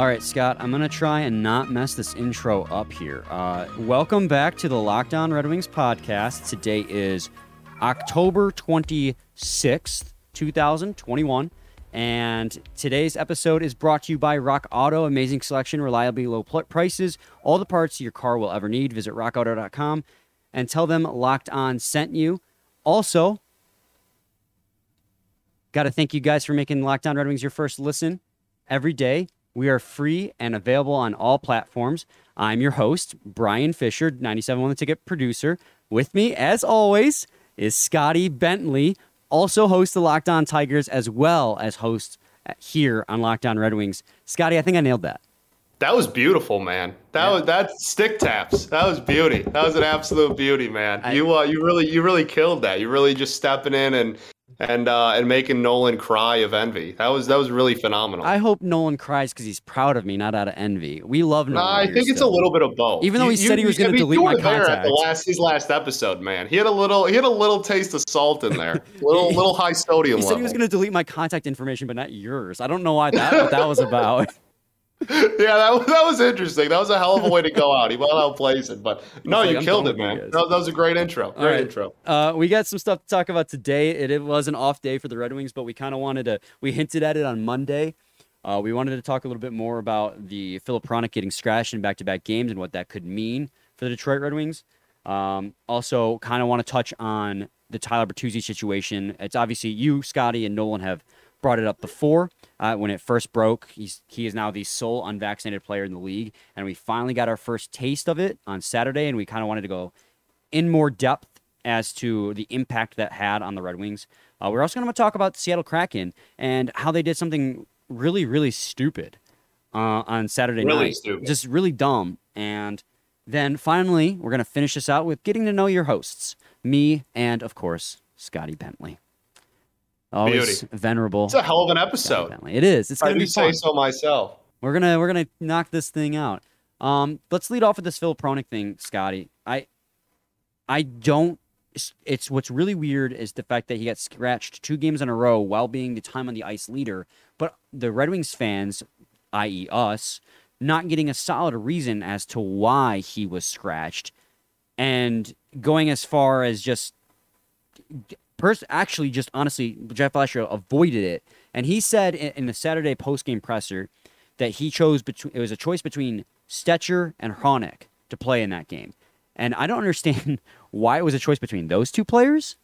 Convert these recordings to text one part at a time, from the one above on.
All right, Scott, I'm going to try and not mess this intro up here. Uh, welcome back to the Locked On Red Wings podcast. Today is October 26th, 2021. And today's episode is brought to you by Rock Auto. Amazing selection, reliably low prices, all the parts your car will ever need. Visit rockauto.com and tell them Locked On sent you. Also, got to thank you guys for making Locked On Red Wings your first listen every day. We are free and available on all platforms. I'm your host, Brian Fisher, 97 on the ticket producer. With me, as always, is Scotty Bentley, also host of Locked On Tigers, as well as host here on Locked On Red Wings. Scotty, I think I nailed that. That was beautiful, man. That yeah. was that's stick taps. That was beauty. That was an absolute beauty, man. I, you uh, you really you really killed that. You really just stepping in and and uh, and making Nolan cry of envy. That was that was really phenomenal. I hope Nolan cries because he's proud of me, not out of envy. We love Nolan. Nah, I think it's a little bit of both. Even though he you, said he was going to delete my contact. At the last his last episode, man, he had a little he had a little taste of salt in there, little little high sodium. He level. said he was going to delete my contact information, but not yours. I don't know why that what that was about. yeah, that, was, that was interesting. That was a hell of a way to go out. He well outplays it, but no, like, you I'm killed it, man. That, that, was a great intro. Great right. intro. Uh, we got some stuff to talk about today. It, it was an off day for the Red Wings, but we kind of wanted to. We hinted at it on Monday. Uh, we wanted to talk a little bit more about the Filip Hronek getting scratched in back-to-back games and what that could mean for the Detroit Red Wings. Um, also, kind of want to touch on the Tyler Bertuzzi situation. It's obviously you, Scotty, and Nolan have brought it up before uh, when it first broke. He's he is now the sole unvaccinated player in the league, and we finally got our first taste of it on Saturday, and we kind of wanted to go in more depth as to the impact that had on the Red Wings. Uh, we're also going to talk about the Seattle Kraken and how they did something really, really stupid uh, on Saturday really night. Stupid. Just really dumb. And then finally, we're going to finish this out with getting to know your hosts, me and, of course, Scotty Bentley. Always Beauty. venerable. It's a hell of an episode. It is. It's gonna I be say so myself. We're gonna we're gonna knock this thing out. Um, let's lead off with this Phil Hronek thing, Scotty. I I don't. It's what's really weird is the fact that he got scratched two games in a row while being the time on the ice leader, but the Red Wings fans, i.e., us, not getting a solid reason as to why he was scratched, and going as far as just actually just honestly, Jeff Blashill avoided it, and he said in, in the Saturday post game presser that he chose between it was a choice between Stecher and Hronek to play in that game, and I don't understand why it was a choice between those two players.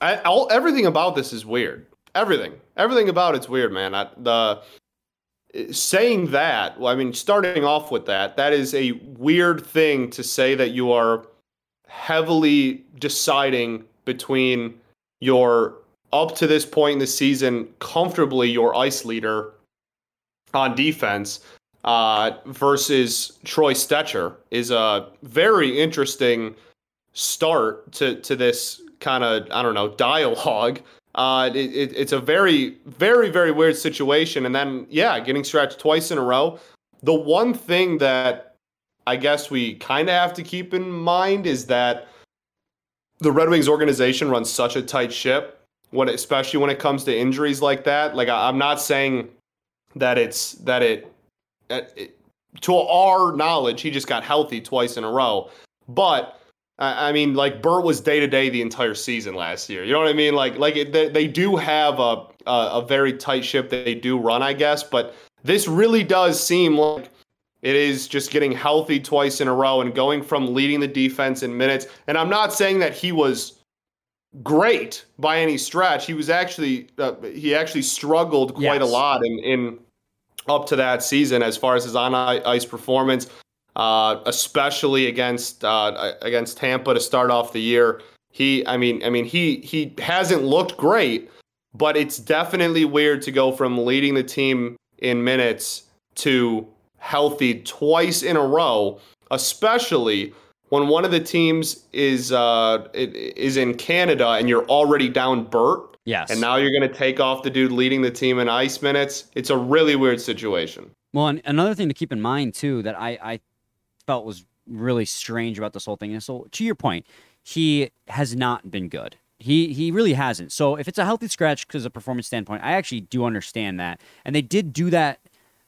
I, all, everything about this is weird. Everything, everything about it's weird, man. I, the saying that, well, I mean, starting off with that, that is a weird thing to say that you are heavily deciding between your up to this point in the season comfortably your ice leader on defense uh, versus Troy Stecher is a very interesting start to to this kind of I don't know dialogue. Uh, it, it, it's a very very very weird situation, and then yeah, getting stretched twice in a row. The one thing that I guess we kind of have to keep in mind is that the Red Wings organization runs such a tight ship when especially when it comes to injuries like that. Like I, am not saying that it's that it, it, to our knowledge he just got healthy twice in a row, but I mean, like Burt was day to day the entire season last year. You know what I mean? Like, like it, they, they do have a, a a very tight ship that they do run, I guess. But this really does seem like it is just getting healthy twice in a row and going from leading the defense in minutes. And I'm not saying that he was great by any stretch. He was actually uh, he actually struggled quite yes. a lot in in up to that season as far as his on ice performance, uh, especially against uh, against Tampa to start off the year. He, I mean, I mean, he he hasn't looked great, but it's definitely weird to go from leading the team in minutes to healthy twice in a row, especially when one of the teams is uh, is in Canada and you're already down Bert. Yes. And now you're going to take off the dude leading the team in ice minutes. It's a really weird situation. Well, and another thing to keep in mind too that I, I felt was really strange about this whole thing. And so, to your point, he has not been good. He he really hasn't. So if it's a healthy scratch because of performance standpoint, I actually do understand that. And they did do that.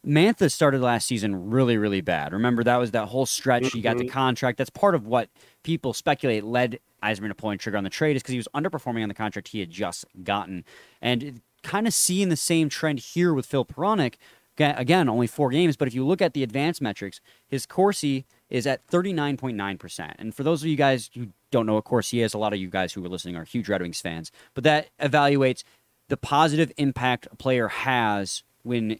Mantha started last season really really bad. Remember that was that whole stretch. He got the mm-hmm. contract. That's part of what people speculate led Yzerman to pulling trigger on the trade is because he was underperforming on the contract he had just gotten. And kind of seeing the same trend here with Phil Hronek. Again, only four games, but if you look at the advanced metrics, his Corsi is at 39.9%. And for those of you guys who don't know what Corsi is, a lot of you guys who are listening are huge Red Wings fans, but that evaluates the positive impact a player has when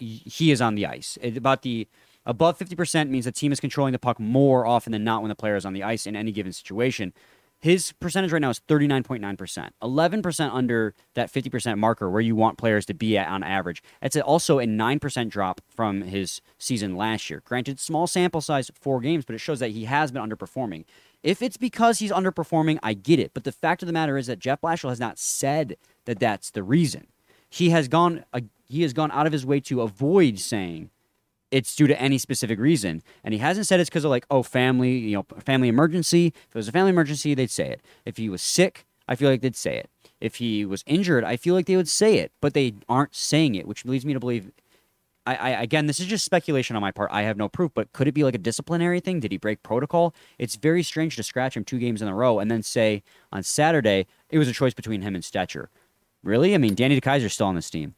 he is on the ice. It, about the above 50% means the team is controlling the puck more often than not when the player is on the ice in any given situation. His percentage right now is 39.9%, 11% under that 50% marker where you want players to be at on average. It's also a 9% drop from his season last year. Granted, small sample size, four games, but it shows that he has been underperforming. If it's because he's underperforming, I get it. But the fact of the matter is that Jeff Blashill has not said that that's the reason. He has gone uh, he has gone out of his way to avoid saying it's due to any specific reason. And he hasn't said it's because of like, oh, family, you know, family emergency. If it was a family emergency, they'd say it. If he was sick, I feel like they'd say it. If he was injured, I feel like they would say it, but they aren't saying it, which leads me to believe. I, I again, this is just speculation on my part. I have no proof, but could it be like a disciplinary thing? Did he break protocol? It's very strange to scratch him two games in a row and then say on Saturday it was a choice between him and Stecher. Really? I mean, Danny DeKeyser's still on this team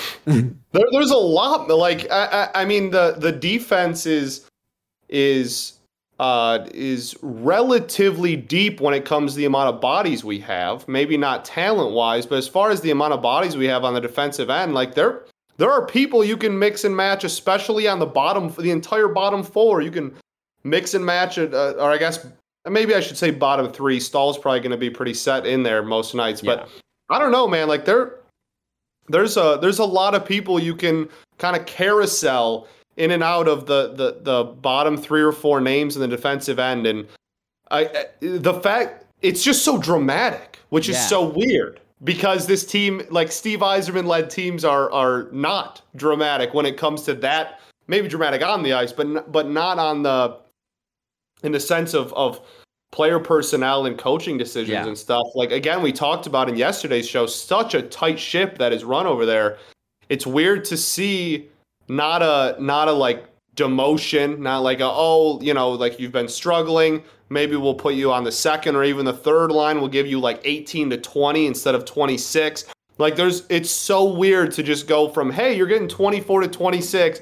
there, there's a lot. Like I, I, I, mean, the the defense is is uh, is relatively deep when it comes to the amount of bodies we have. Maybe not talent wise, but as far as the amount of bodies we have on the defensive end, like there there are people you can mix and match, especially on the bottom the entire bottom four. You can mix and match it, uh, or I guess maybe I should say bottom three. Stall's probably going to be pretty set in there most nights, but yeah. I don't know, man. Like they're there's a there's a lot of people you can kind of carousel in and out of the the the bottom three or four names in the defensive end, and I the fact it's just so dramatic, which is so weird because this team, like Steve Yzerman led teams, are are not dramatic when it comes to that. Maybe dramatic on the ice, but but not on the in the sense of of player personnel and coaching decisions yeah. and stuff. Like again, we talked about in yesterday's show, such a tight ship that is run over there. It's weird to see not a not a like demotion, not like a oh, you know, like you've been struggling. Maybe we'll put you on the second or even the third line. We'll give you like 18 to 20 instead of 26. Like there's it's so weird to just go from hey, you're getting 24 to 26.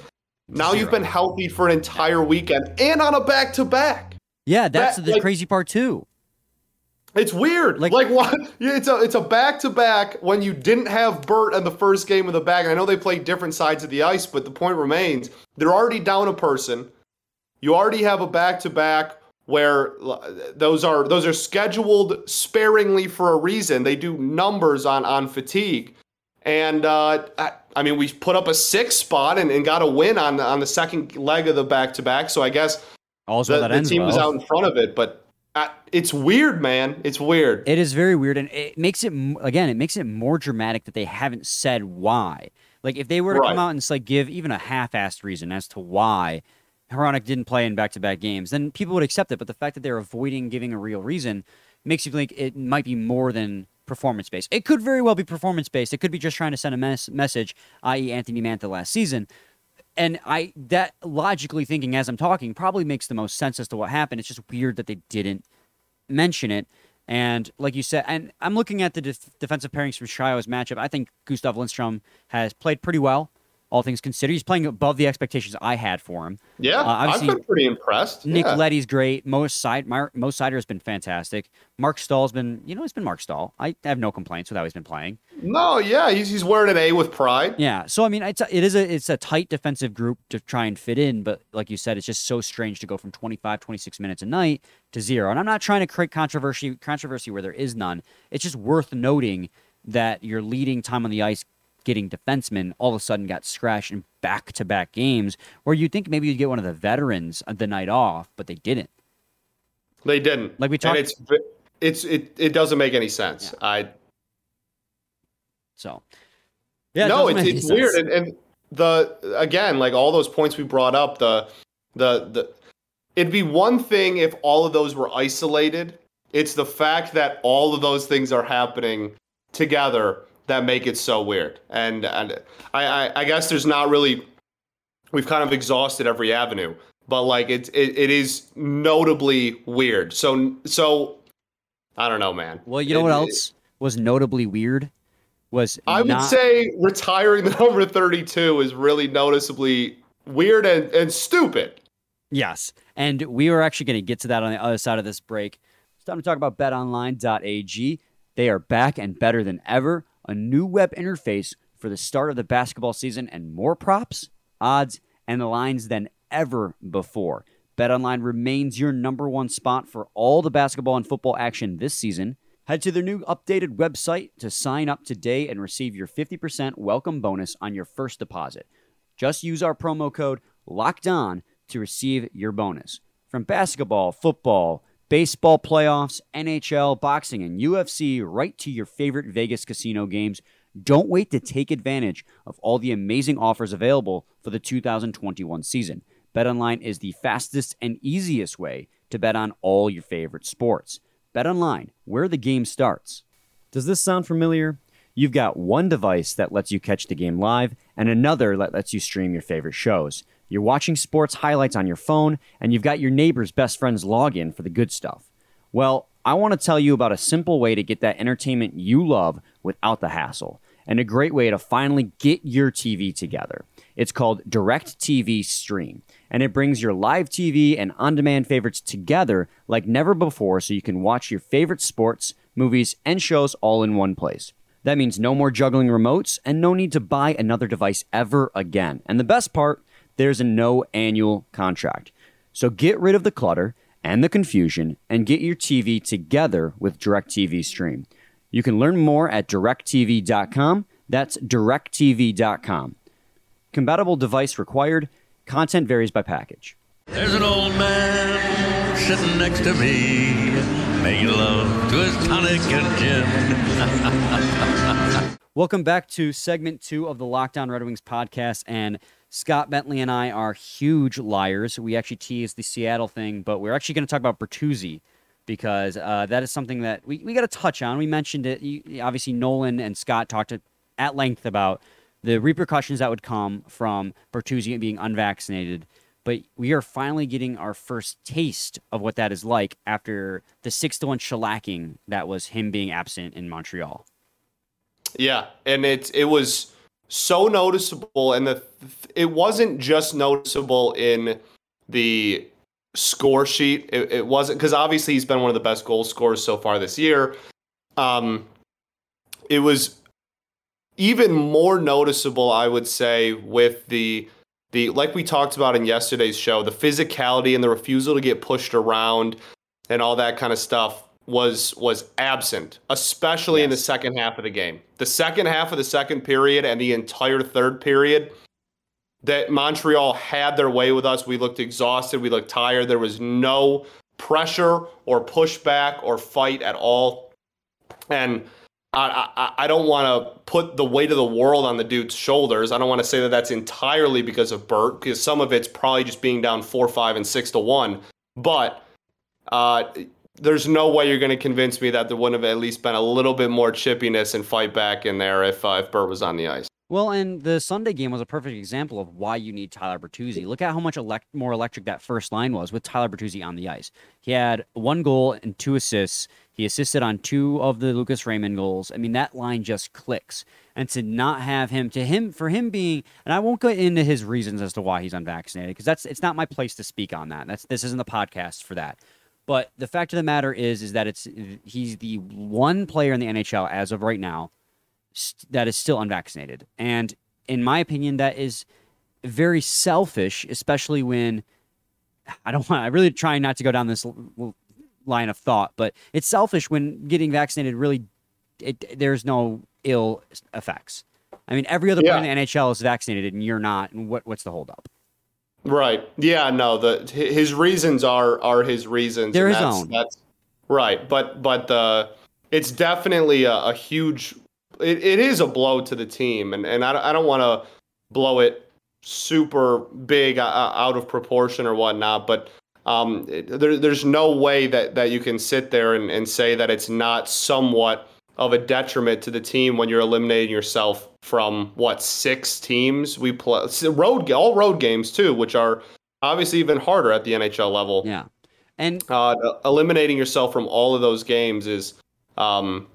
Now you you've been healthy for an entire weekend and on a back to back. Yeah, that's that, the like, crazy part too. It's weird. Like, like what? It's a it's a back to back when you didn't have Bert in the first game of the back. I know they played different sides of the ice, but the point remains they're already down a person. You already have a back to back where those are those are scheduled sparingly for a reason. They do numbers on on fatigue, and uh, I, I mean we put up a six spot and, and got a win on on the second leg of the back to back. So I guess also, the, the team well. was out in front of it, but uh, it's weird, man. It's weird. It is very weird, and it makes it again. It makes it more dramatic that they haven't said why. Like if they were to right. come out and like give even a half-assed reason as to why Hronek didn't play in back-to-back games, then people would accept it. But the fact that they're avoiding giving a real reason makes you think it might be more than performance based. It could very well be performance based. It could be just trying to send a mes- message, i.e., Anthony Mantha last season and I that logically thinking as I'm talking probably makes the most sense as to what happened. It's just weird that they didn't mention it. And like you said, and I'm looking at the def- defensive pairings from Chicago's matchup. I think Gustav Lindstrom has played pretty well all things considered. He's playing above the expectations I had for him. Yeah, uh, I've been pretty impressed. Nick yeah. Leddy's great. Mo Side, Mo Seider has been fantastic. Mark Staal's been, you know, it's been Mark Staal. I have no complaints with how he's been playing. No, yeah, he's he's wearing an A with pride. Yeah, so I mean, it's a, it is a it's a tight defensive group to try and fit in, but like you said, it's just so strange to go from 25, 26 minutes a night to zero. And I'm not trying to create controversy controversy where there is none. It's just worth noting that your leading time on the ice getting defenseman all of a sudden got scratched in back to back games where you'd think maybe you'd get one of the veterans the night off, but they didn't. They didn't. Like we talked- and it's it's it it doesn't make any sense. I So, yeah, it no, it's it's weird, and, and the again, like all those points we brought up, the the the it'd be one thing if all of those were isolated. It's the fact that all of those things are happening together that make it so weird. And and I I, I guess there's not really we've kind of exhausted every avenue, but like it's it, it is notably weird. So so I don't know, man. Well, you know It- what it- else was notably weird? Was I would not- say retiring the number 32 is really noticeably weird and, and stupid. Yes. And we were actually going to get to that on the other side of this break. It's time to talk about betonline.ag. They are back and better than ever. A new web interface for the start of the basketball season and more props, odds, and the lines than ever before. BetOnline remains your number one spot for all the basketball and football action this season. Head to their new updated website to sign up today and receive your 50% welcome bonus on your first deposit. Just use our promo code LOCKED ON to receive your bonus. From basketball, football, baseball playoffs, NHL, boxing, and UFC, right to your favorite Vegas casino games, don't wait to take advantage of all the amazing offers available for the 2021 season. BetOnline is the fastest and easiest way to bet on all your favorite sports. BetOnline, where the game starts. Does this sound familiar? You've got one device that lets you catch the game live and another that lets you stream your favorite shows. You're watching sports highlights on your phone, and you've got your neighbor's best friend's login for the good stuff. Well, I want to tell you about a simple way to get that entertainment you love without the hassle, and a great way to finally get your TV together. It's called DirecTV Stream, and it brings your live TV and on demand favorites together like never before so you can watch your favorite sports, movies, and shows all in one place. That means no more juggling remotes and no need to buy another device ever again. And the best part, there's a no annual contract. So get rid of the clutter and the confusion and get your TV together with DirecTV Stream. You can learn more at directv.com. That's directv.com. Compatible device required. Content varies by package. There's an old man sitting next to me, making love to his tonic and gin. Welcome back to segment two of the Locked On Red Wings podcast. And Scott Bentley and I are huge liars. We actually teased the Seattle thing, but we're actually going to talk about Bertuzzi because uh, that is something that we, we got to touch on. We mentioned it. You, obviously, Nolan and Scott talked at length about the repercussions that would come from Bertuzzi being unvaccinated. But we are finally getting our first taste of what that is like after the six to one shellacking that was him being absent in Montreal. Yeah, and it it was so noticeable, and the it wasn't just noticeable in the score sheet. It, it wasn't because obviously he's been one of the best goal scorers so far this year. Um, it was even more noticeable, I would say, with the the like we talked about in yesterday's show, the physicality and the refusal to get pushed around and all that kind of stuff was was absent, especially in the second half of the game. The second half of the second period and the entire third period, that Montreal had their way with us. We looked exhausted. We looked tired. There was no pressure or pushback or fight at all. And I, I, I don't want to put the weight of the world on the dude's shoulders. I don't want to say that that's entirely because of Burt, because some of it's probably just being down four, five, and six to one. But uh, there's no way you're going to convince me that there wouldn't have at least been a little bit more chippiness and fight back in there if uh, if Burt was on the ice. Well, and the Sunday game was a perfect example of why you need Tyler Bertuzzi. Look at how much elect- more electric that first line was with Tyler Bertuzzi on the ice. He had one goal and two assists. He assisted on two of the Lucas Raymond goals. I mean, that line just clicks. And to not have him, to him, for him being, and I won't go into his reasons as to why he's unvaccinated because that's it's not my place to speak on that. That's this isn't the podcast for that. But the fact of the matter is, is that it's he's the one player in the NHL as of right now st- that is still unvaccinated. And in my opinion, that is very selfish, especially when I don't want. I really try not to go down this l- line of thought, but it's selfish when getting vaccinated really. It, there's no ill effects. I mean, every other Yeah. player in the NHL is vaccinated, and you're not. And what what's the holdup? Right. Yeah. No. The his reasons are are his reasons. They're his that's, own. That's right. But but the it's definitely a, a huge. It, it is a blow to the team, and and I don't, I don't want to blow it super big uh, out of proportion or whatnot, but. Um, there, there's no way that, that you can sit there and, and say that it's not somewhat of a detriment to the team when you're eliminating yourself from what six teams we play road all road games too, which are obviously even harder at the NHL level. Yeah, and Uh, eliminating yourself from all of those games is, um,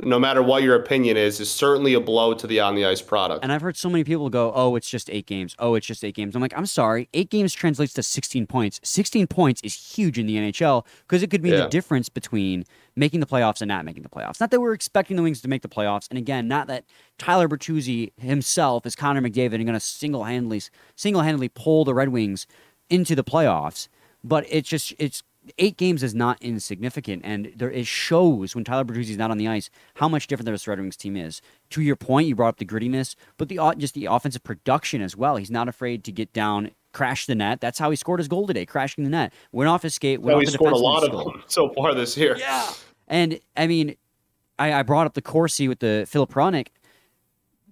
no matter what your opinion is, is certainly a blow to the on the ice product. And I've heard so many people go, "Oh, it's just eight games. Oh, it's just eight games." I'm like, I'm sorry, eight games translates to 16 points. 16 points is huge in the NHL because it could mean Yeah. the difference between making the playoffs and not making the playoffs. Not that we're expecting the Wings to make the playoffs, and again, not that Tyler Bertuzzi himself is Connor McDavid and going to single-handedly single-handedly pull the Red Wings into the playoffs. But it's just it's eight games is not insignificant, and there it shows when Tyler Bertuzzi is not on the ice how much different this Red Wings team is. To your point, you brought up the grittiness, but the just the offensive production as well. He's not afraid to get down, crash the net. That's how he scored his goal today, crashing the net. Went off his skate. Went So off he the scored a lot of them so far this year. Yeah. And I mean, I, I brought up the Corsi with the Filip Hronek.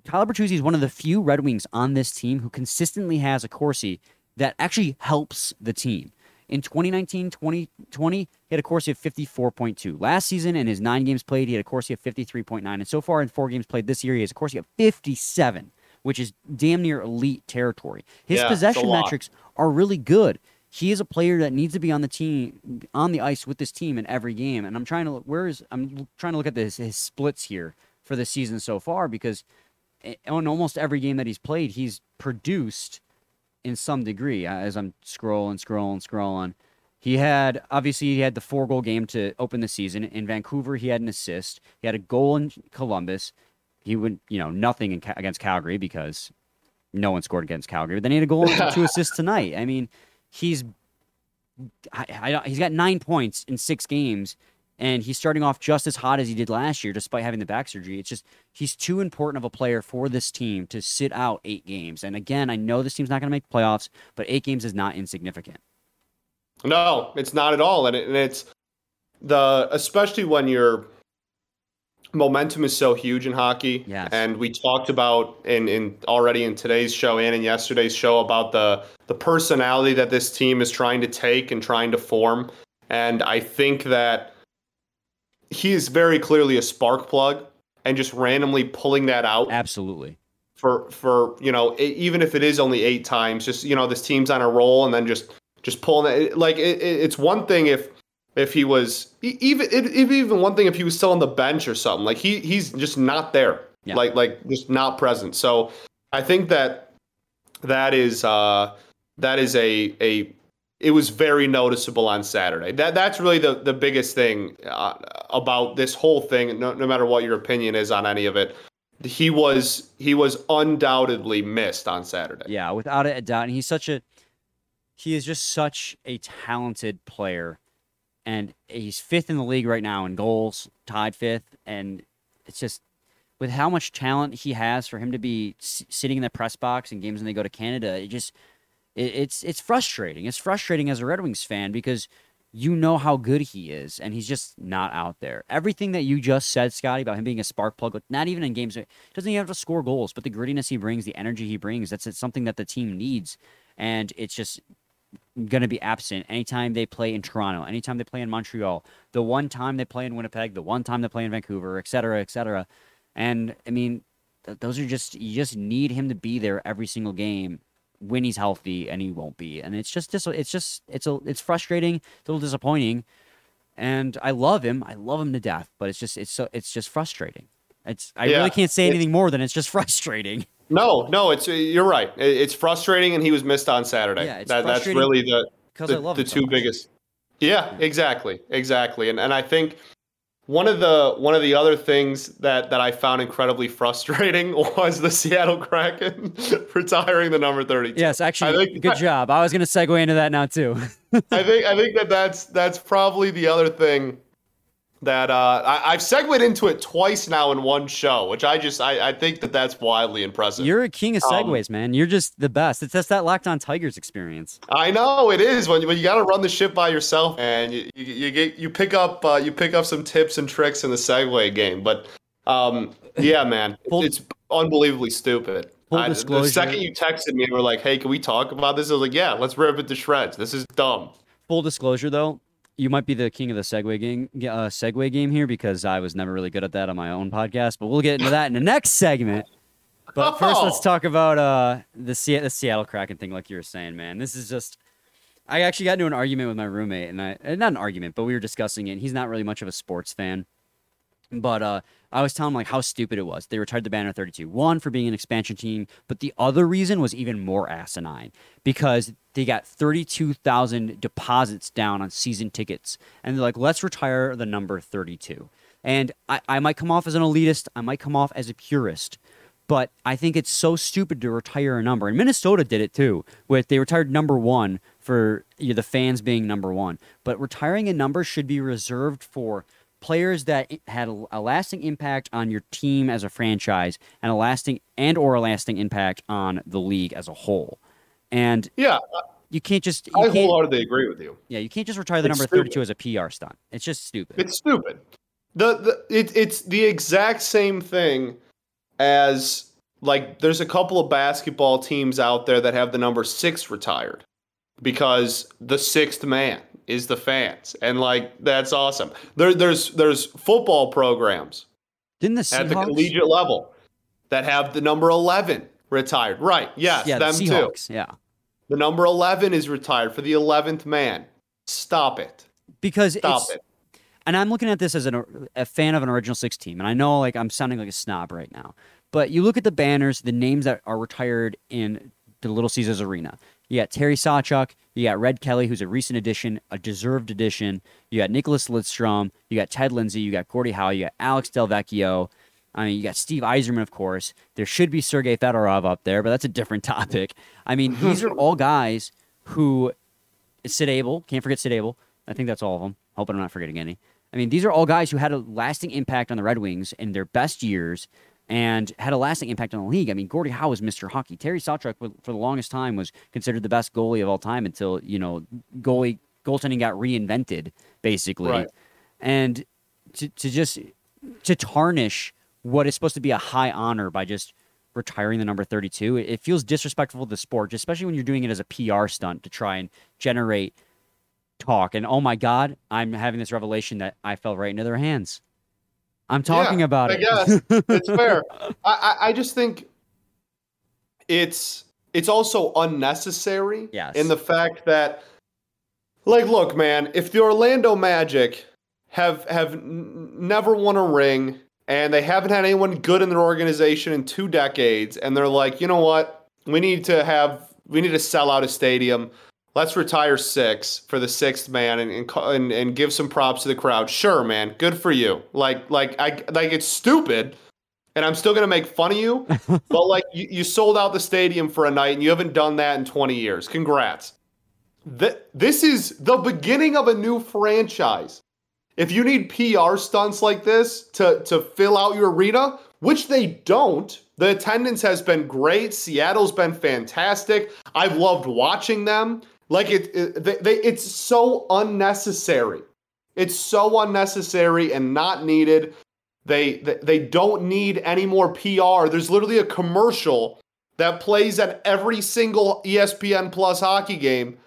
Tyler Bertuzzi is one of the few Red Wings on this team who consistently has a Corsi that actually helps the team. In 2019 2020, he had a Corsi of 54.2. Last season, in his nine games played, he had a Corsi of 53.9. And so far, in four games played this year, he has a Corsi of 57, which is damn near elite territory. His Yeah, possession metrics are really good. He is a player that needs to be on the team, on the ice with this team in every game. And I'm trying to look, where is I'm trying to look at this his splits here for the season so far because on almost every game that he's played, he's produced in some degree. As I'm scrolling, scrolling, scrolling, he had obviously he had the four goal game to open the season in Vancouver. He had an assist. He had a goal in Columbus. He would you know nothing in, against Calgary because no one scored against Calgary. But then he had a goal and two assists tonight. I mean, he's I, I, he's got nine points in six games, and he's starting off just as hot as he did last year, despite having the back surgery. It's just he's too important of a player for this team to sit out eight games. And again, I know this team's not going to make playoffs, but eight games is not insignificant. No, it's not at all, and, it, and it's the especially when your momentum is so huge in hockey. Yes. And we talked about in in already in today's show and in yesterday's show about the the personality that this team is trying to take and trying to form. And I think that he is very clearly a spark plug, and just randomly pulling that out Absolutely. for for you know e- even if it is only eight times just you know this team's on a roll and then just just pulling it like it, it- it's one thing if if he was even it, it'd even one thing if he was still on the bench or something like he he's just not there Yeah. like like just not present so i think that that is uh that is a a it was very noticeable on Saturday. That that's really the the biggest thing uh, about this whole thing. No, no matter what your opinion is on any of it, he was he was undoubtedly missed on Saturday. Yeah, without a doubt. And he's such a he is just such a talented player. And he's fifth in the league right now in goals, tied fifth. And it's just with how much talent he has for him to be s- sitting in the press box in games when they go to Canada, it just it, it's it's frustrating. It's frustrating as a Red Wings fan because you know how good he is, and he's just not out there. Everything that you just said, Scotty, about him being a spark plug, not even in games, doesn't even have to score goals, but the grittiness he brings, the energy he brings, that's something that the team needs, and it's just going to be absent anytime they play in Toronto, anytime they play in Montreal, the one time they play in Winnipeg, the one time they play in Vancouver, et cetera, et cetera. And I mean, th- those are just you just need him to be there every single game when he's healthy, and he won't be. And it's just dis- it's just it's a it's frustrating, it's a little disappointing. And I love him, I love him to death, but it's just it's so it's just frustrating. It's I Yeah, really can't say anything more than it's just frustrating. No, no, it's uh, you're right. It's frustrating, and he was missed on Saturday. Yeah, it's that, that's really the the, the so two much. biggest. Yeah, exactly, exactly, and and I think one of the one of the other things that that I found incredibly frustrating was the Seattle Kraken retiring the number thirty. Yes, actually, think- good job. I was going to segue into that now too. I think I think that that's that's probably the other thing that uh, I, I've segued into it twice now in one show, which I just I, I think that that's wildly impressive. You're a king of Um, segues, man. You're just the best. It's just that Locked On Tigers experience. I know it is when, when you got to run the ship by yourself, and you, you, you get you pick up uh, you pick up some tips and tricks in the segue game. But um, yeah, man, Full- it's unbelievably stupid. Full I- disclosure- the second you texted me and were like, "Hey, can we talk about this?" I was like, "Yeah, let's rip it to shreds. This is dumb." Full disclosure, though, you might be the king of the segue game, uh, segue game here because I was never really good at that on my own podcast. But we'll get into that in the next segment. But first, let's Oh. talk about uh, the, Se- the Seattle Kraken thing, like you were saying, man. This is just. I actually got into an argument with my roommate, and I eh, not an argument, but we were discussing it. And he's not really much of a sports fan, but uh, I was telling them like how stupid it was. They retired the Banner 32. One for being an expansion team, but the other reason was even more asinine because they got 32,000 deposits down on season tickets, and they're like, let's retire the number 32. And I, I might come off as an elitist, I might come off as a purist, but I think it's so stupid to retire a number. And Minnesota did it too, with they retired number one for you know, the fans being number one. But retiring a number should be reserved for players that had a, a lasting impact on your team as a franchise and a lasting and or a lasting impact on the league as a whole. And Yeah, you can't just you I can't, wholeheartedly agree with you. yeah you can't just retire the It's number stupid. 32 as a PR stunt. It's just stupid. It's stupid. The the it, it's the exact same thing as like there's a couple of basketball teams out there that have the number six retired because the sixth man is the fans and like that's awesome. There there's there's football programs Didn't the at the collegiate level that have the number eleven retired. Right? Yes, yeah, the them too. Yeah. The number eleven is retired for the eleventh man. Stop it. Because Stop it's, it. and I'm looking at this as an, a fan of an original six team, and I know like I'm sounding like a snob right now, but you look at the banners, the names that are retired in the Little Caesars Arena. You got Terry Sawchuk, you got Red Kelly, who's a recent addition, a deserved addition. You got Nicholas Lidstrom, you got Ted Lindsay, you got Gordie Howe, you got Alex Delvecchio. I mean, you got Steve Yzerman, of course. There should be Sergei Fedorov up there, but that's a different topic. I mean, these are all guys who Sid Abel, can't forget Sid Abel. I think that's all of them. Hoping I'm not forgetting any. I mean, these are all guys who had a lasting impact on the Red Wings in their best years and had a lasting impact on the league. I mean, Gordie Howe was Mr. Hockey. Terry Sawchuk, for the longest time, was considered the best goalie of all time until, you know, goalie goaltending got reinvented, basically. Right. And to, to just to tarnish what is supposed to be a high honor by just retiring the number 32 it, it feels disrespectful to the sport especially when you're doing it as a pr stunt to try and generate talk and oh my god i'm having this revelation that i fell right into their hands i'm talking Yeah, about I it guess it's fair. I, I I just think it's it's also unnecessary. Yes. In the fact that, like, look, man, if the Orlando Magic have have n- never won a ring and they haven't had anyone good in their organization in two decades, and they're like, you know what, we need to have we need to sell out a stadium. Let's retire six for the sixth man and, and and and give some props to the crowd. Sure, man, good for you. Like like I like it's stupid, and I'm still gonna make fun of you. but like you, you sold out the stadium for a night, and you haven't done that in 20 years. Congrats. Th- this is the beginning of a new franchise. If you need PR stunts like this to to fill out your arena, which they don't, the attendance has been great. Seattle's been fantastic. I've loved watching them. Like it, it they, they, it's so unnecessary. It's so unnecessary and not needed. They, they they don't need any more PR. There's literally a commercial that plays at every single ESPN Plus hockey game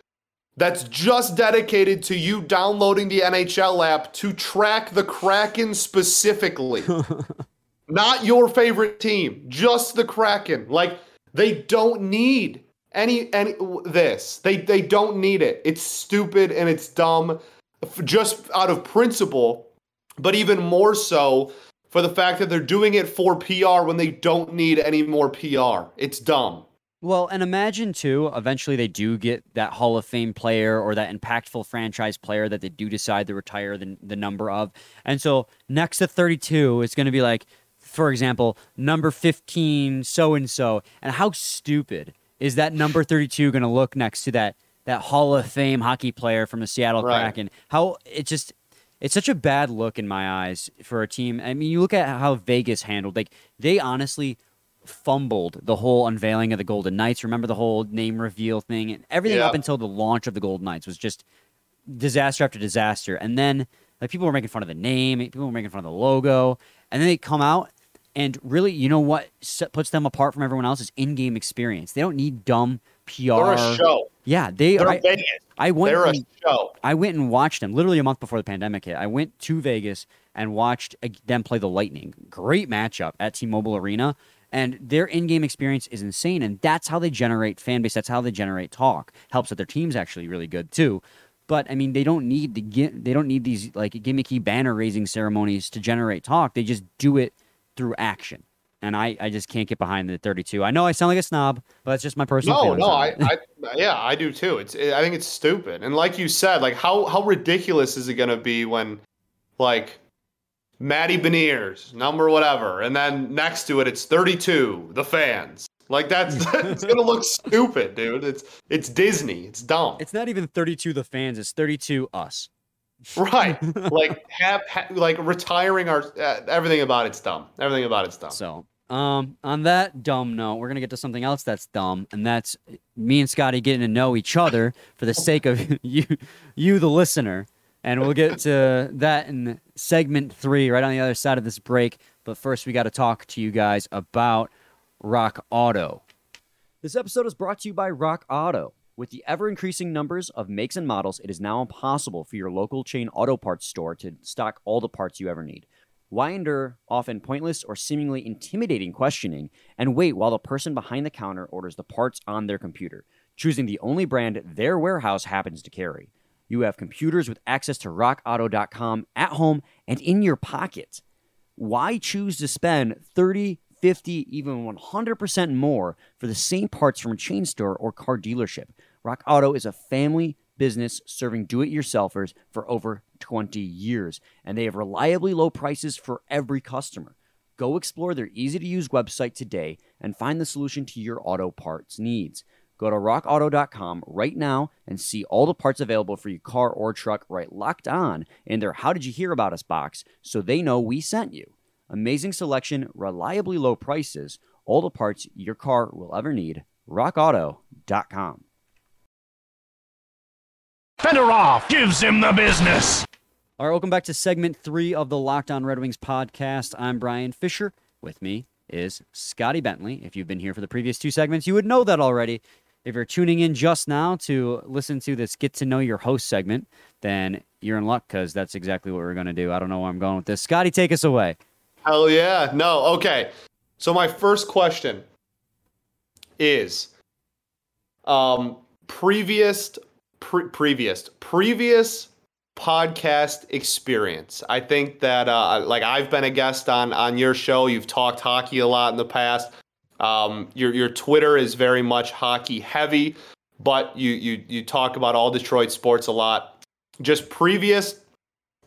that's just dedicated to you downloading the NHL app to track the Kraken specifically. Not your favorite team, just the Kraken. Like they don't need any any this. They they don't need it. It's stupid and it's dumb just out of principle, but even more so for the fact that they're doing it for PR when they don't need any more PR. It's dumb. Well, and imagine too, eventually they do get that Hall of Fame player or that impactful franchise player that they do decide to retire the, the number of. And so next to 32, it's going to be like, for example, number 15, so and so. And how stupid is that number 32 going to look next to that, that Hall of Fame hockey player from the Seattle Right. Kraken? How it just. it's such a bad look in my eyes for a team. I mean, you look at how Vegas handled. Like they honestly fumbled the whole unveiling of the Golden Knights. Remember the whole name reveal thing and everything Yeah. up until the launch of the Golden Knights was just disaster after disaster. And then like people were making fun of the name, people were making fun of the logo, and then they come out and really, you know what puts them apart from everyone else is in-game experience. They don't need dumb PR. They're a show. Yeah, they. They're I, Vegas. I went. They're a and- show. I went and watched them literally a month before the pandemic hit. I went to Vegas and watched them play the Lightning. Great matchup at T-Mobile Arena, and their in-game experience is insane. And that's how they generate fan base. That's how they generate talk. Helps that their team's actually really good too. But I mean, they don't need the they don't need these like gimmicky banner raising ceremonies to generate talk. They just do it through action. And I, I just can't get behind the 32. I know I sound like a snob, but that's just my personal No, no, I. I, yeah, I do too. It's, I think it's stupid. And like you said, like how how ridiculous is it going to be when, like, Matty Beniers number whatever, and then next to it it's thirty two, the fans. Like that's it's gonna look stupid, dude. It's it's Disney. It's dumb. It's not even 32 the fans, it's 32 us. Right. Like have, ha like retiring our uh, everything about it's dumb. Everything about it's dumb. So, um, on that dumb note, we're gonna get to something else that's dumb, and that's me and Scotty getting to know each other for the sake of you, you, the listener. And we'll get to that in segment three, right on the other side of this break. But first, we got to talk to you guys about Rock Auto. This episode is brought to you by Rock Auto. With the ever increasing numbers of makes and models, it is now impossible for your local chain auto parts store to stock all the parts you ever need. Why endure often pointless or seemingly intimidating questioning and wait while the person behind the counter orders the parts on their computer, choosing the only brand their warehouse happens to carry? You have computers with access to rockauto.com at home and in your pocket. Why choose to spend 30, 50, even 100% more for the same parts from a chain store or car dealership? Rock Auto is a family business serving do it yourselfers for over 20 years, and they have reliably low prices for every customer. Go explore their easy to use website today and find the solution to your auto parts needs. Go to rockauto.com right now and see all the parts available for your car or truck right locked on in their How Did You Hear About Us box so they know we sent you. Amazing selection, reliably low prices, all the parts your car will ever need. RockAuto.com. Fedorov gives him the business. All right, welcome back to segment three of the Locked On Red Wings podcast. I'm Brian Fisher. With me is Scotty Bentley. If you've been here for the previous two segments, you would know that already. If you're tuning in just now to listen to this Get to Know Your Host segment, then you're in luck because that's exactly what we're going to do. I don't know where I'm going with this. Scotty, take us away. Hell yeah. No, okay. So my first question is um previous pre- previous previous podcast experience. I think that uh like I've been a guest on on your show. You've talked hockey a lot in the past. Um your your Twitter is very much hockey heavy, but you you you talk about all Detroit sports a lot. Just previous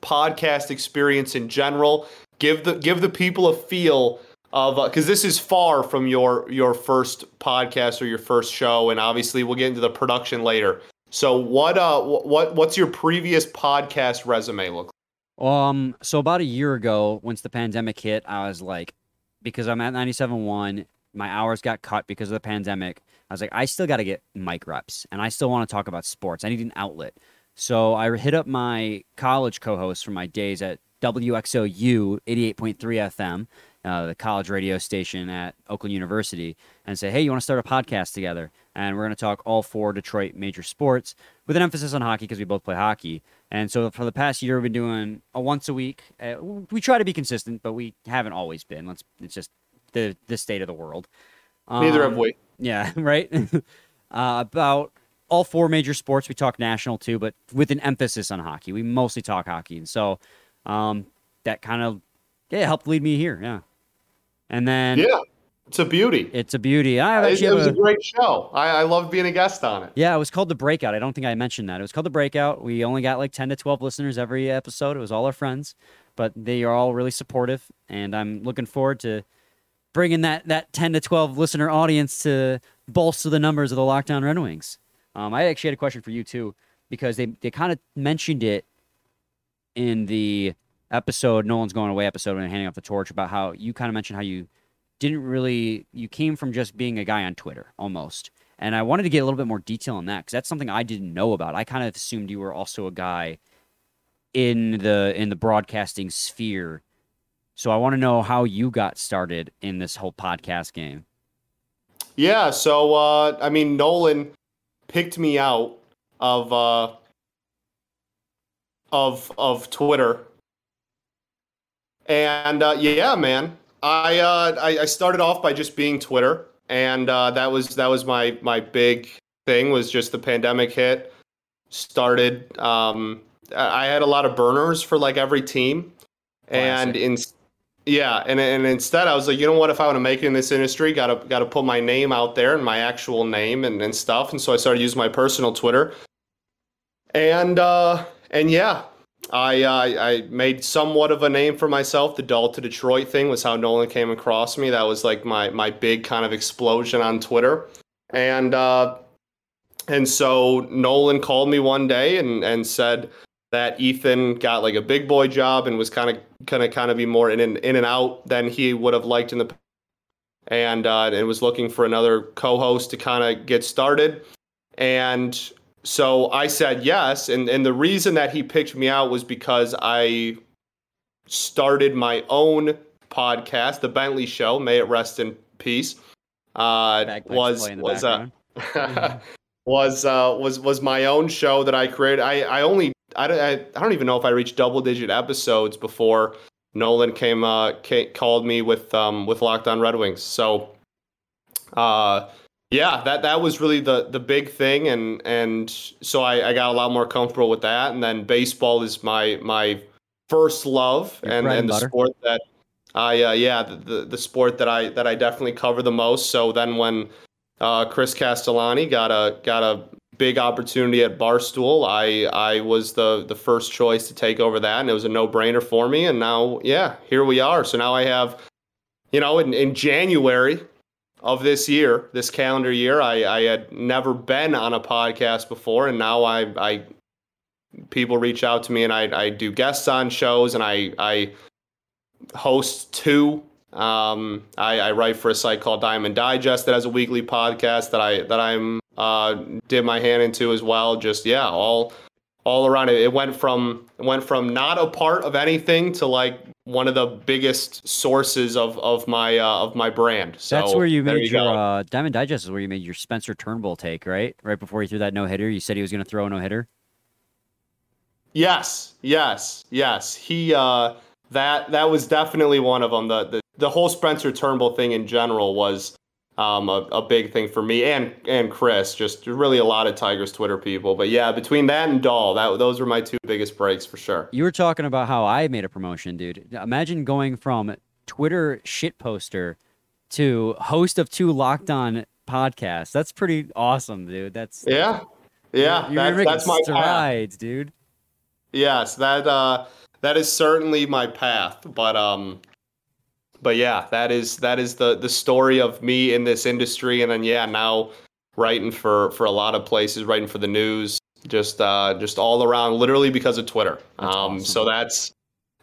podcast experience in general give the give the people a feel of because this is far from your your first podcast or your first show and obviously we'll get into the production later so what uh what what's your previous podcast resume look like Um, so about a year ago, once the pandemic hit, I was like, because I'm at 97.1, my hours got cut because of the pandemic. I was like, I still got to get mic reps, and I still want to talk about sports. I need an outlet. So I hit up my college co-host from my days at WXOU 88.3 FM, uh, the college radio station at Oakland University, and say, hey, you want to start a podcast together? And we're going to talk all four Detroit major sports with an emphasis on hockey because we both play hockey. And so for the past year, we've been doing a once a week. Uh, we try to be consistent, but we haven't always been. Let's. It's just the the state of the world. neither Um, have we yeah, right. uh, about all four major sports. We talk national too, but with an emphasis on hockey. We mostly talk hockey, and so um, that kind of yeah helped lead me here. Yeah, and then yeah it's a beauty it's a beauty. I it, it was a, a great show I, I love being a guest on it yeah, it was called the Breakout. I don't think I mentioned that. It was called the Breakout. We only got like ten to twelve listeners every episode. It was all our friends, but they are all really supportive, and I'm looking forward to bringing that that 10 to 12 listener audience to bolster the numbers of the Locked On Red Wings. Um, I actually had a question for you too because they they kind of mentioned it in the episode Nolan's going away episode when handing off the torch about how you kind of mentioned how you didn't really you came from just being a guy on Twitter almost. And I wanted to get a little bit more detail on that because that's something I didn't know about. I kind of assumed you were also a guy in the in the broadcasting sphere. So I want to know how you got started in this whole podcast game. Yeah, so uh, I mean, Nolan picked me out of uh, of of Twitter, and uh, yeah, man, I, uh, I I started off by just being Twitter, and uh, that was that was my my big thing was just the pandemic hit. Started, um, I had a lot of burners for like every team, and in yeah, and and instead I was like, you know what? If I want to make it in this industry, gotta gotta put my name out there and my actual name and, and stuff. And so I started using my personal Twitter. And uh, and yeah, I uh, I made somewhat of a name for myself. The Dull to Detroit thing was how Nolan came across me. That was like my my big kind of explosion on Twitter. And uh, and so Nolan called me one day and and said that Ethan got like a big boy job and was kind of kind of kind of be more in and in and out than he would have liked in the and uh, and was looking for another co-host to kind of get started and so I said yes and and the reason that he picked me out was because I started my own podcast the Bentley show may it rest in peace uh was was uh was uh was was my own show that I created I I only I, don't- I, I don't even know if I reached double digit episodes before Nolan came uh ca called me with um with Locked On Red Wings. So uh yeah, that that was really the the big thing and and so I, I got a lot more comfortable with that and then baseball is my my first love Your and and and the sport that I uh, yeah the, the the sport that I that I definitely cover the most. So then when uh, Chris Castellani got a got a big opportunity at Barstool. I I was the the first choice to take over that, and it was a no brainer for me. And now, yeah, here we are. So now I have, you know, in, in January of this year, this calendar year, I I had never been on a podcast before, and now I I people reach out to me, and I I do guests on shows, and I I host two um, I, I write for a site called Diamond Digest that has a weekly podcast that I that I'm uh, did my hand into as well. Just yeah, all all around it. It went from it went from not a part of anything to like one of the biggest sources of of my uh, of my brand. So That's where you made your uh, Diamond Digest is where you made your Spencer Turnbull take, right? Right before he threw that no hitter, you said he was going to throw a no hitter. Yes, yes, yes. He uh that that was definitely one of them. The the, the whole Spencer Turnbull thing in general was um a, a big thing for me and and Chris. Just really a lot of Tigers Twitter people. But yeah, between that and Doll, that those were my two biggest breaks for sure. You were talking about how I made a promotion, dude. Imagine going from Twitter shit poster to host of two Locked On podcasts. That's pretty awesome, dude. That's Yeah. Yeah, You're that's, making that's my path. dude. Yes, that uh that is certainly my path. But um but yeah, that is that is the the story of me in this industry and then yeah, now writing for for a lot of places, writing for the news, just uh just all around literally because of Twitter. That's um awesome. so that's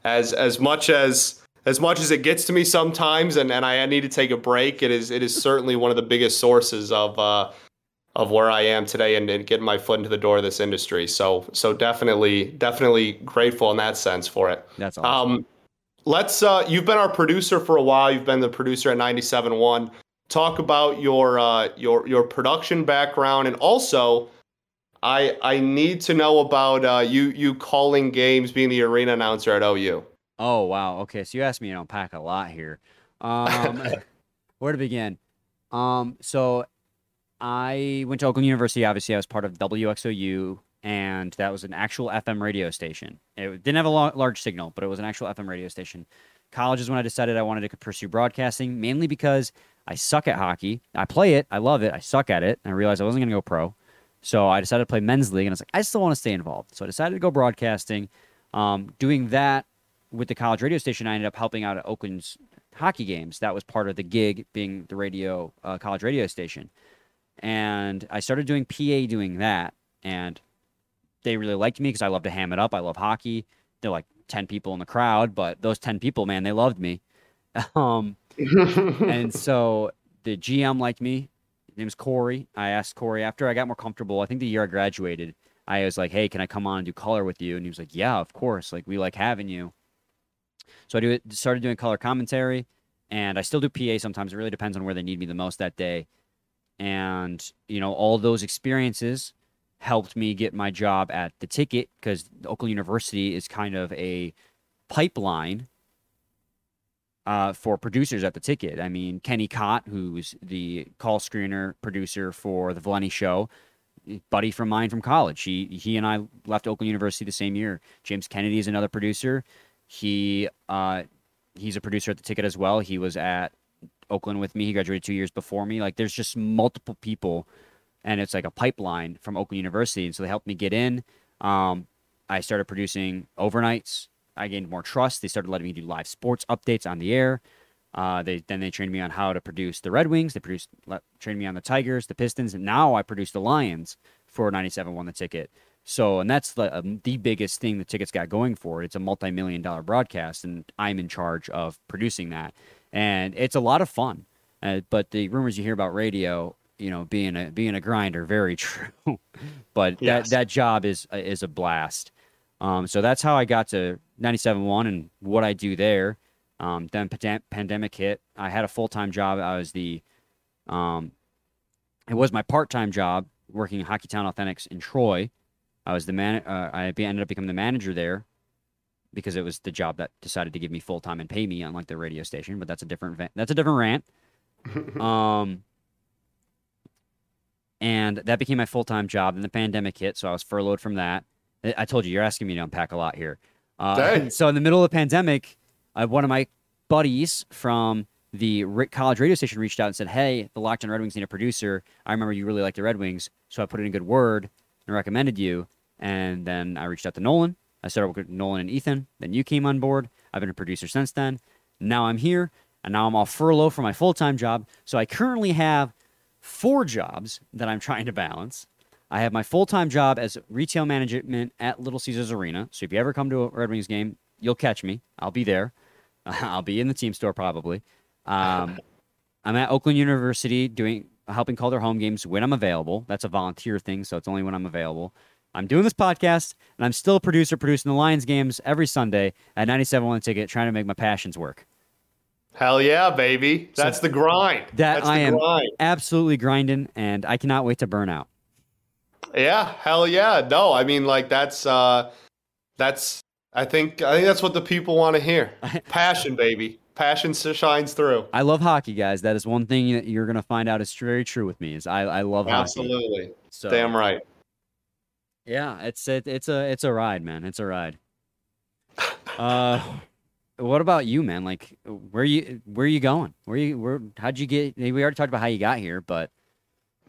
as as much as as much as it gets to me sometimes and, and I need to take a break, it is it is certainly one of the biggest sources of uh of where I am today and, and getting my foot into the door of this industry. So so definitely definitely grateful in that sense for it. That's awesome. Um, let's uh, you've been our producer for a while. You've been the producer at 97.1. Talk about your uh, your your production background and also I I need to know about uh, you you calling games, being the arena announcer at OU. Oh wow. Okay, so you asked me to unpack a lot here. Um, where to begin? Um, so I went to Oakland University. Obviously, I was part of WXOU, and that was an actual FM radio station. It didn't have a large signal, but it was an actual FM radio station. College is when I decided I wanted to pursue broadcasting, mainly because I suck at hockey. I play it, I love it, I suck at it, and I realized I wasn't going to go pro. So I decided to play men's league, and I was like, I still want to stay involved. So I decided to go broadcasting. Um, doing that with the college radio station, I ended up helping out at Oakland's hockey games. That was part of the gig, being the radio uh, college radio station. And I started doing PA doing that, and they really liked me because I love to ham it up. I love hockey, there were like 10 people in the crowd, but those 10 people, man, they loved me. Um, and so the GM liked me. His name's Corey. I asked Corey after I got more comfortable. I think the year I graduated, I was like, "Hey, can I come on and do color with you?" And he was like, "Yeah, of course. Like we like having you." So I do it. Started doing color commentary, and I still do PA sometimes. It really depends on where they need me the most that day. And you know, all those experiences helped me get my job at the ticket because Oakland University is kind of a pipeline uh, for producers at the ticket. I mean, Kenny Cott, who's the call screener producer for the Valenti show, buddy from mine from college. He he and I left Oakland University the same year. James Kennedy is another producer. He uh, he's a producer at the ticket as well. He was at Oakland with me. He graduated two years before me. Like, there's just multiple people, and it's like a pipeline from Oakland University. And so they helped me get in. Um, I started producing overnights. I gained more trust. They started letting me do live sports updates on the air. Uh, they then they trained me on how to produce the Red Wings. They produced let, trained me on the Tigers, the Pistons, and now I produce the Lions for 97 one the ticket. So and that's the um, the biggest thing the tickets got going for it. It's a multi-million dollar broadcast, and I'm in charge of producing that, and it's a lot of fun. Uh, but the rumors you hear about radio, you know, being a being a grinder, very true. but Yes. that that job is is a blast. Um, so that's how I got to 97.1 and what I do there. Um, then pandem- pandemic hit. I had a full time job. I was the, um, it was my part time job working in Hockeytown Authentics in Troy. I was the man. Uh, I be- ended up becoming the manager there because it was the job that decided to give me full time and pay me, unlike the radio station. But that's a different. Va- that's a different rant. um, and that became my full time job. Then the pandemic hit, so I was furloughed from that. I told you, you're asking me to unpack a lot here. Uh, so in the middle of the pandemic, uh, one of my buddies from the College radio station reached out and said, "Hey, the Locked On Red Wings need a producer. I remember you really like the Red Wings, so I put in a good word and recommended you." And then I reached out to Nolan. I started with Nolan and Ethan. Then you came on board. I've been a producer since then. Now I'm here, and now I'm off furlough for my full time job. So I currently have four jobs that I'm trying to balance. I have my full time job as retail management at Little Caesars Arena. So if you ever come to a Red Wings game, you'll catch me. I'll be there. I'll be in the team store probably. Um, I'm at Oakland University doing helping call their home games when I'm available. That's a volunteer thing, so it's only when I'm available. I'm doing this podcast, and I'm still a producer producing the Lions games every Sunday at 97 one ticket, trying to make my passions work. Hell yeah, baby. That's the grind. That That's I the am grind. absolutely grinding, and I cannot wait to burn out. Yeah, hell yeah. No, I mean like that's uh that's I think I think that's what the people want to hear. Passion, baby. Passion shines through. I love hockey, guys. That is one thing that you're gonna find out is very true with me. Is I, I love hockey. Absolutely. So Damn right. yeah, it's it, it's a it's a ride, man. It's a ride. Uh, what about you, man? Like, where you where you going? Where you where? How'd you get? We already talked about how you got here, but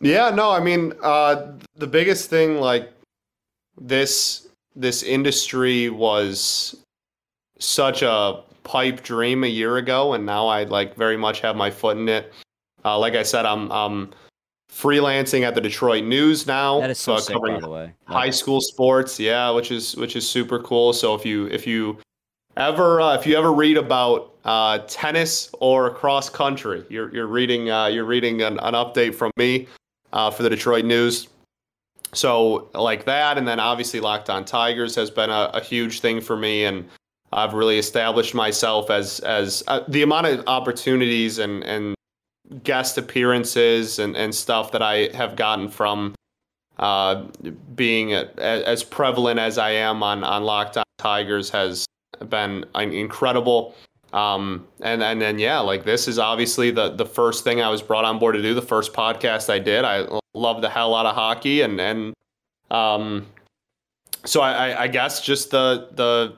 Yeah, no, I mean, uh, the biggest thing, like this, this industry was such a pipe dream a year ago, and now I like very much have my foot in it. Uh, like I said, I'm I'm freelancing at the Detroit News now, that is so uh, sick, by covering the way. high school sports. Yeah, which is which is super cool. So if you if you ever uh, if you ever read about uh, tennis or cross country, you're you're reading uh, you're reading an, an update from me uh, for the Detroit News. So like that, and then obviously Locked On Tigers has been a, a huge thing for me, and I've really established myself as as uh, the amount of opportunities and and guest appearances and and stuff that I have gotten from uh, being a, as prevalent as I am on on Locked On Tigers has been incredible. Um, and and then yeah, like this is obviously the the first thing I was brought on board to do. The first podcast I did. I love the hell out of hockey, and and um, so I, I- guess just the the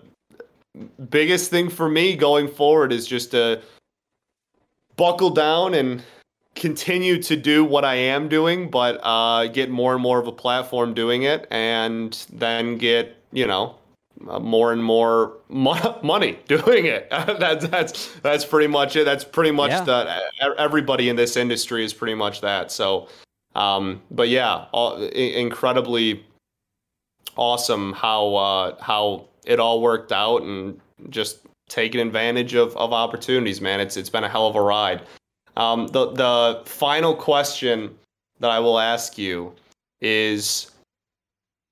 biggest thing for me going forward is just to buckle down and continue to do what I am doing, but uh, get more and more of a platform doing it, and then get you know more and more mo- money doing it. that's that's that's pretty much it. That's pretty much Yeah. the everybody in this industry is pretty much that. So, um, but yeah, all, i- incredibly awesome how uh, how it all worked out and just taking advantage of, of opportunities, man. It's it's been a hell of a ride. Um, the the final question that I will ask you is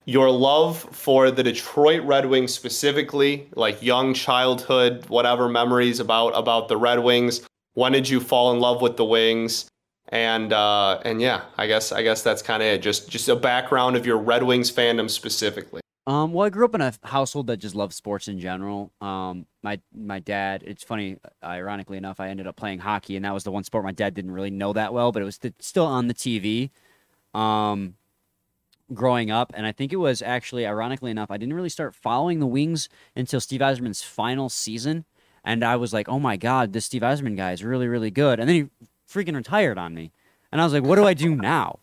your love for the Detroit Red Wings specifically, like young childhood, whatever memories about about the Red Wings. When did you fall in love with the Wings? And uh, and yeah, I guess I guess that's kind of it. Just just a background of your Red Wings fandom specifically. Um, well, I grew up in a household that just loved sports in general. Um, my my dad. It's funny, ironically enough, I ended up playing hockey, and that was the one sport my dad didn't really know that well, but it was th- still on the TV. Um, growing up, and I think it was actually, ironically enough, I didn't really start following the Wings until Steve Yzerman's final season, and I was like, oh my god, this Steve Yzerman guy is really really good, and then he freaking retired on me, and I was like, what do I do now?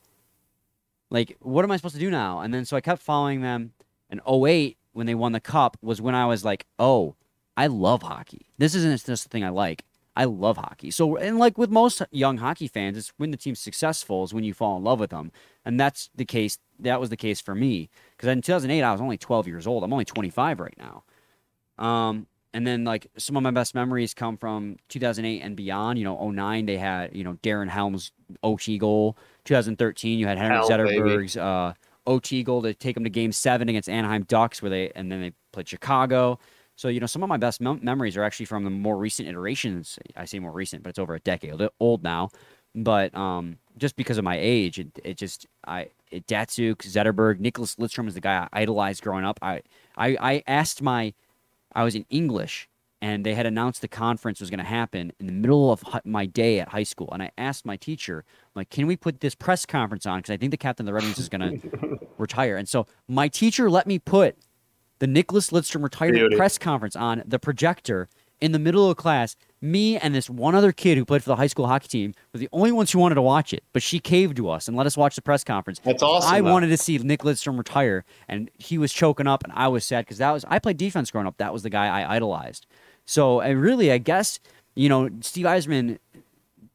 Like, what am I supposed to do now? And then so I kept following them. And 08, when they won the cup, was when I was like, oh, I love hockey. This isn't just the thing I like. I love hockey. So, and like with most young hockey fans, it's when the team's successful is when you fall in love with them. And that's the case. That was the case for me. Because in 2008, I was only 12 years old. I'm only 25 right now. Um, and then like some of my best memories come from 2008 and beyond. You know, 09, they had, you know, Darren Helm's OT goal. 2013, you had Henry Hell. Zetterberg's uh, OT goal to take them to Game Seven against Anaheim Ducks, where they and then they played Chicago. So you know, some of my best mem- memories are actually from the more recent iterations. I say more recent, but it's over a decade old now. But um, just because of my age, it, it just I Datsyuk, Zetterberg, Nicklas Lidstrom is the guy I idolized growing up. I I, I asked my I was in English and they had announced the conference was going to happen in the middle of my day at high school. And I asked my teacher, like, can we put this press conference on? Because I think the captain of the Red Wings is going to retire. And so my teacher let me put the Nicklas Lidstrom retirement Beauty. press conference on the projector in the middle of class. Me and this one other kid who played for the high school hockey team were the only ones who wanted to watch it. But she caved to us and let us watch the press conference. That's awesome, I though. wanted to see Nick Lidstrom retire, and he was choking up, and I was sad because that was I played defense growing up. That was the guy I idolized. So I really, I guess, you know, Steve Yzerman,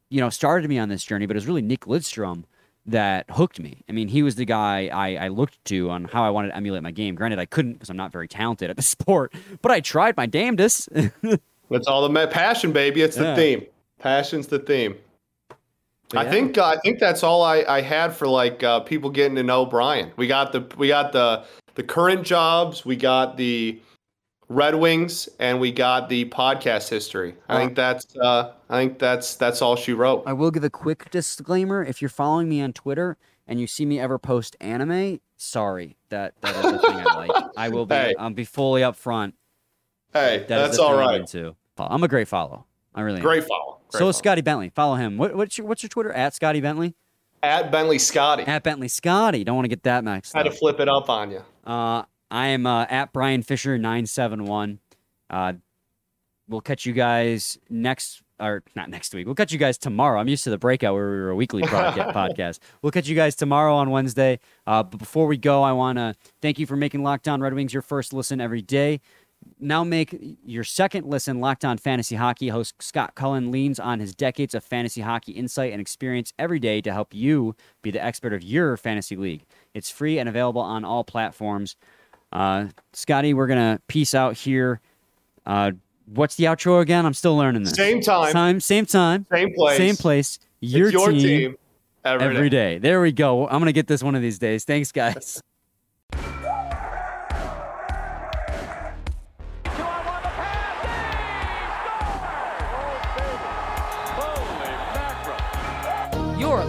you know, started me on this journey, but it was really Nick Lidstrom that hooked me. I mean, he was the guy I, I looked to on how I wanted to emulate my game. Granted, I couldn't because I'm not very talented at the sport, but I tried my damnedest. That's all the passion, baby. It's the Yeah. theme. Passion's the theme. But I think uh, I think that's all I, I had for like uh, people getting to know Brian. We got the we got the the current jobs, we got the Red Wings, and we got the podcast history. I think that's uh, I think that's that's all she wrote. I will give a quick disclaimer. If you're following me on Twitter and you see me ever post anime, sorry, that that is the thing I like. I will be Hey. I'll be fully upfront. Hey, That that's all right. into. I'm a great follow. I really am. Great follow. Great so follow. is Scotty Bentley. Follow him. What, what's your what's your Twitter at Scotty Bentley? at Bentley Scotty. At Bentley Scotty. Don't want to get that mixed I Had to flip it up on you. Uh, I am uh, at Brian Fisher nine seven one. Uh, we'll catch you guys next or not next week. We'll catch you guys tomorrow. I'm used to the breakout where we were a weekly podcast. We'll catch you guys tomorrow on Wednesday. Uh, but before we go, I want to thank you for making Locked On Red Wings your first listen every day. Now make your second listen Locked On Fantasy Hockey. Host Scott Cullen leans on his decades of fantasy hockey insight and experience every day to help you be the expert of your fantasy league. It's free and available on all platforms. Uh, Scotty, we're gonna peace out here. Uh, what's the outro again? I'm still learning this. Same time, time, same time, same place, same place. Your, your team, team, every day. every day. There we go. I'm gonna get this one of these days. Thanks, guys.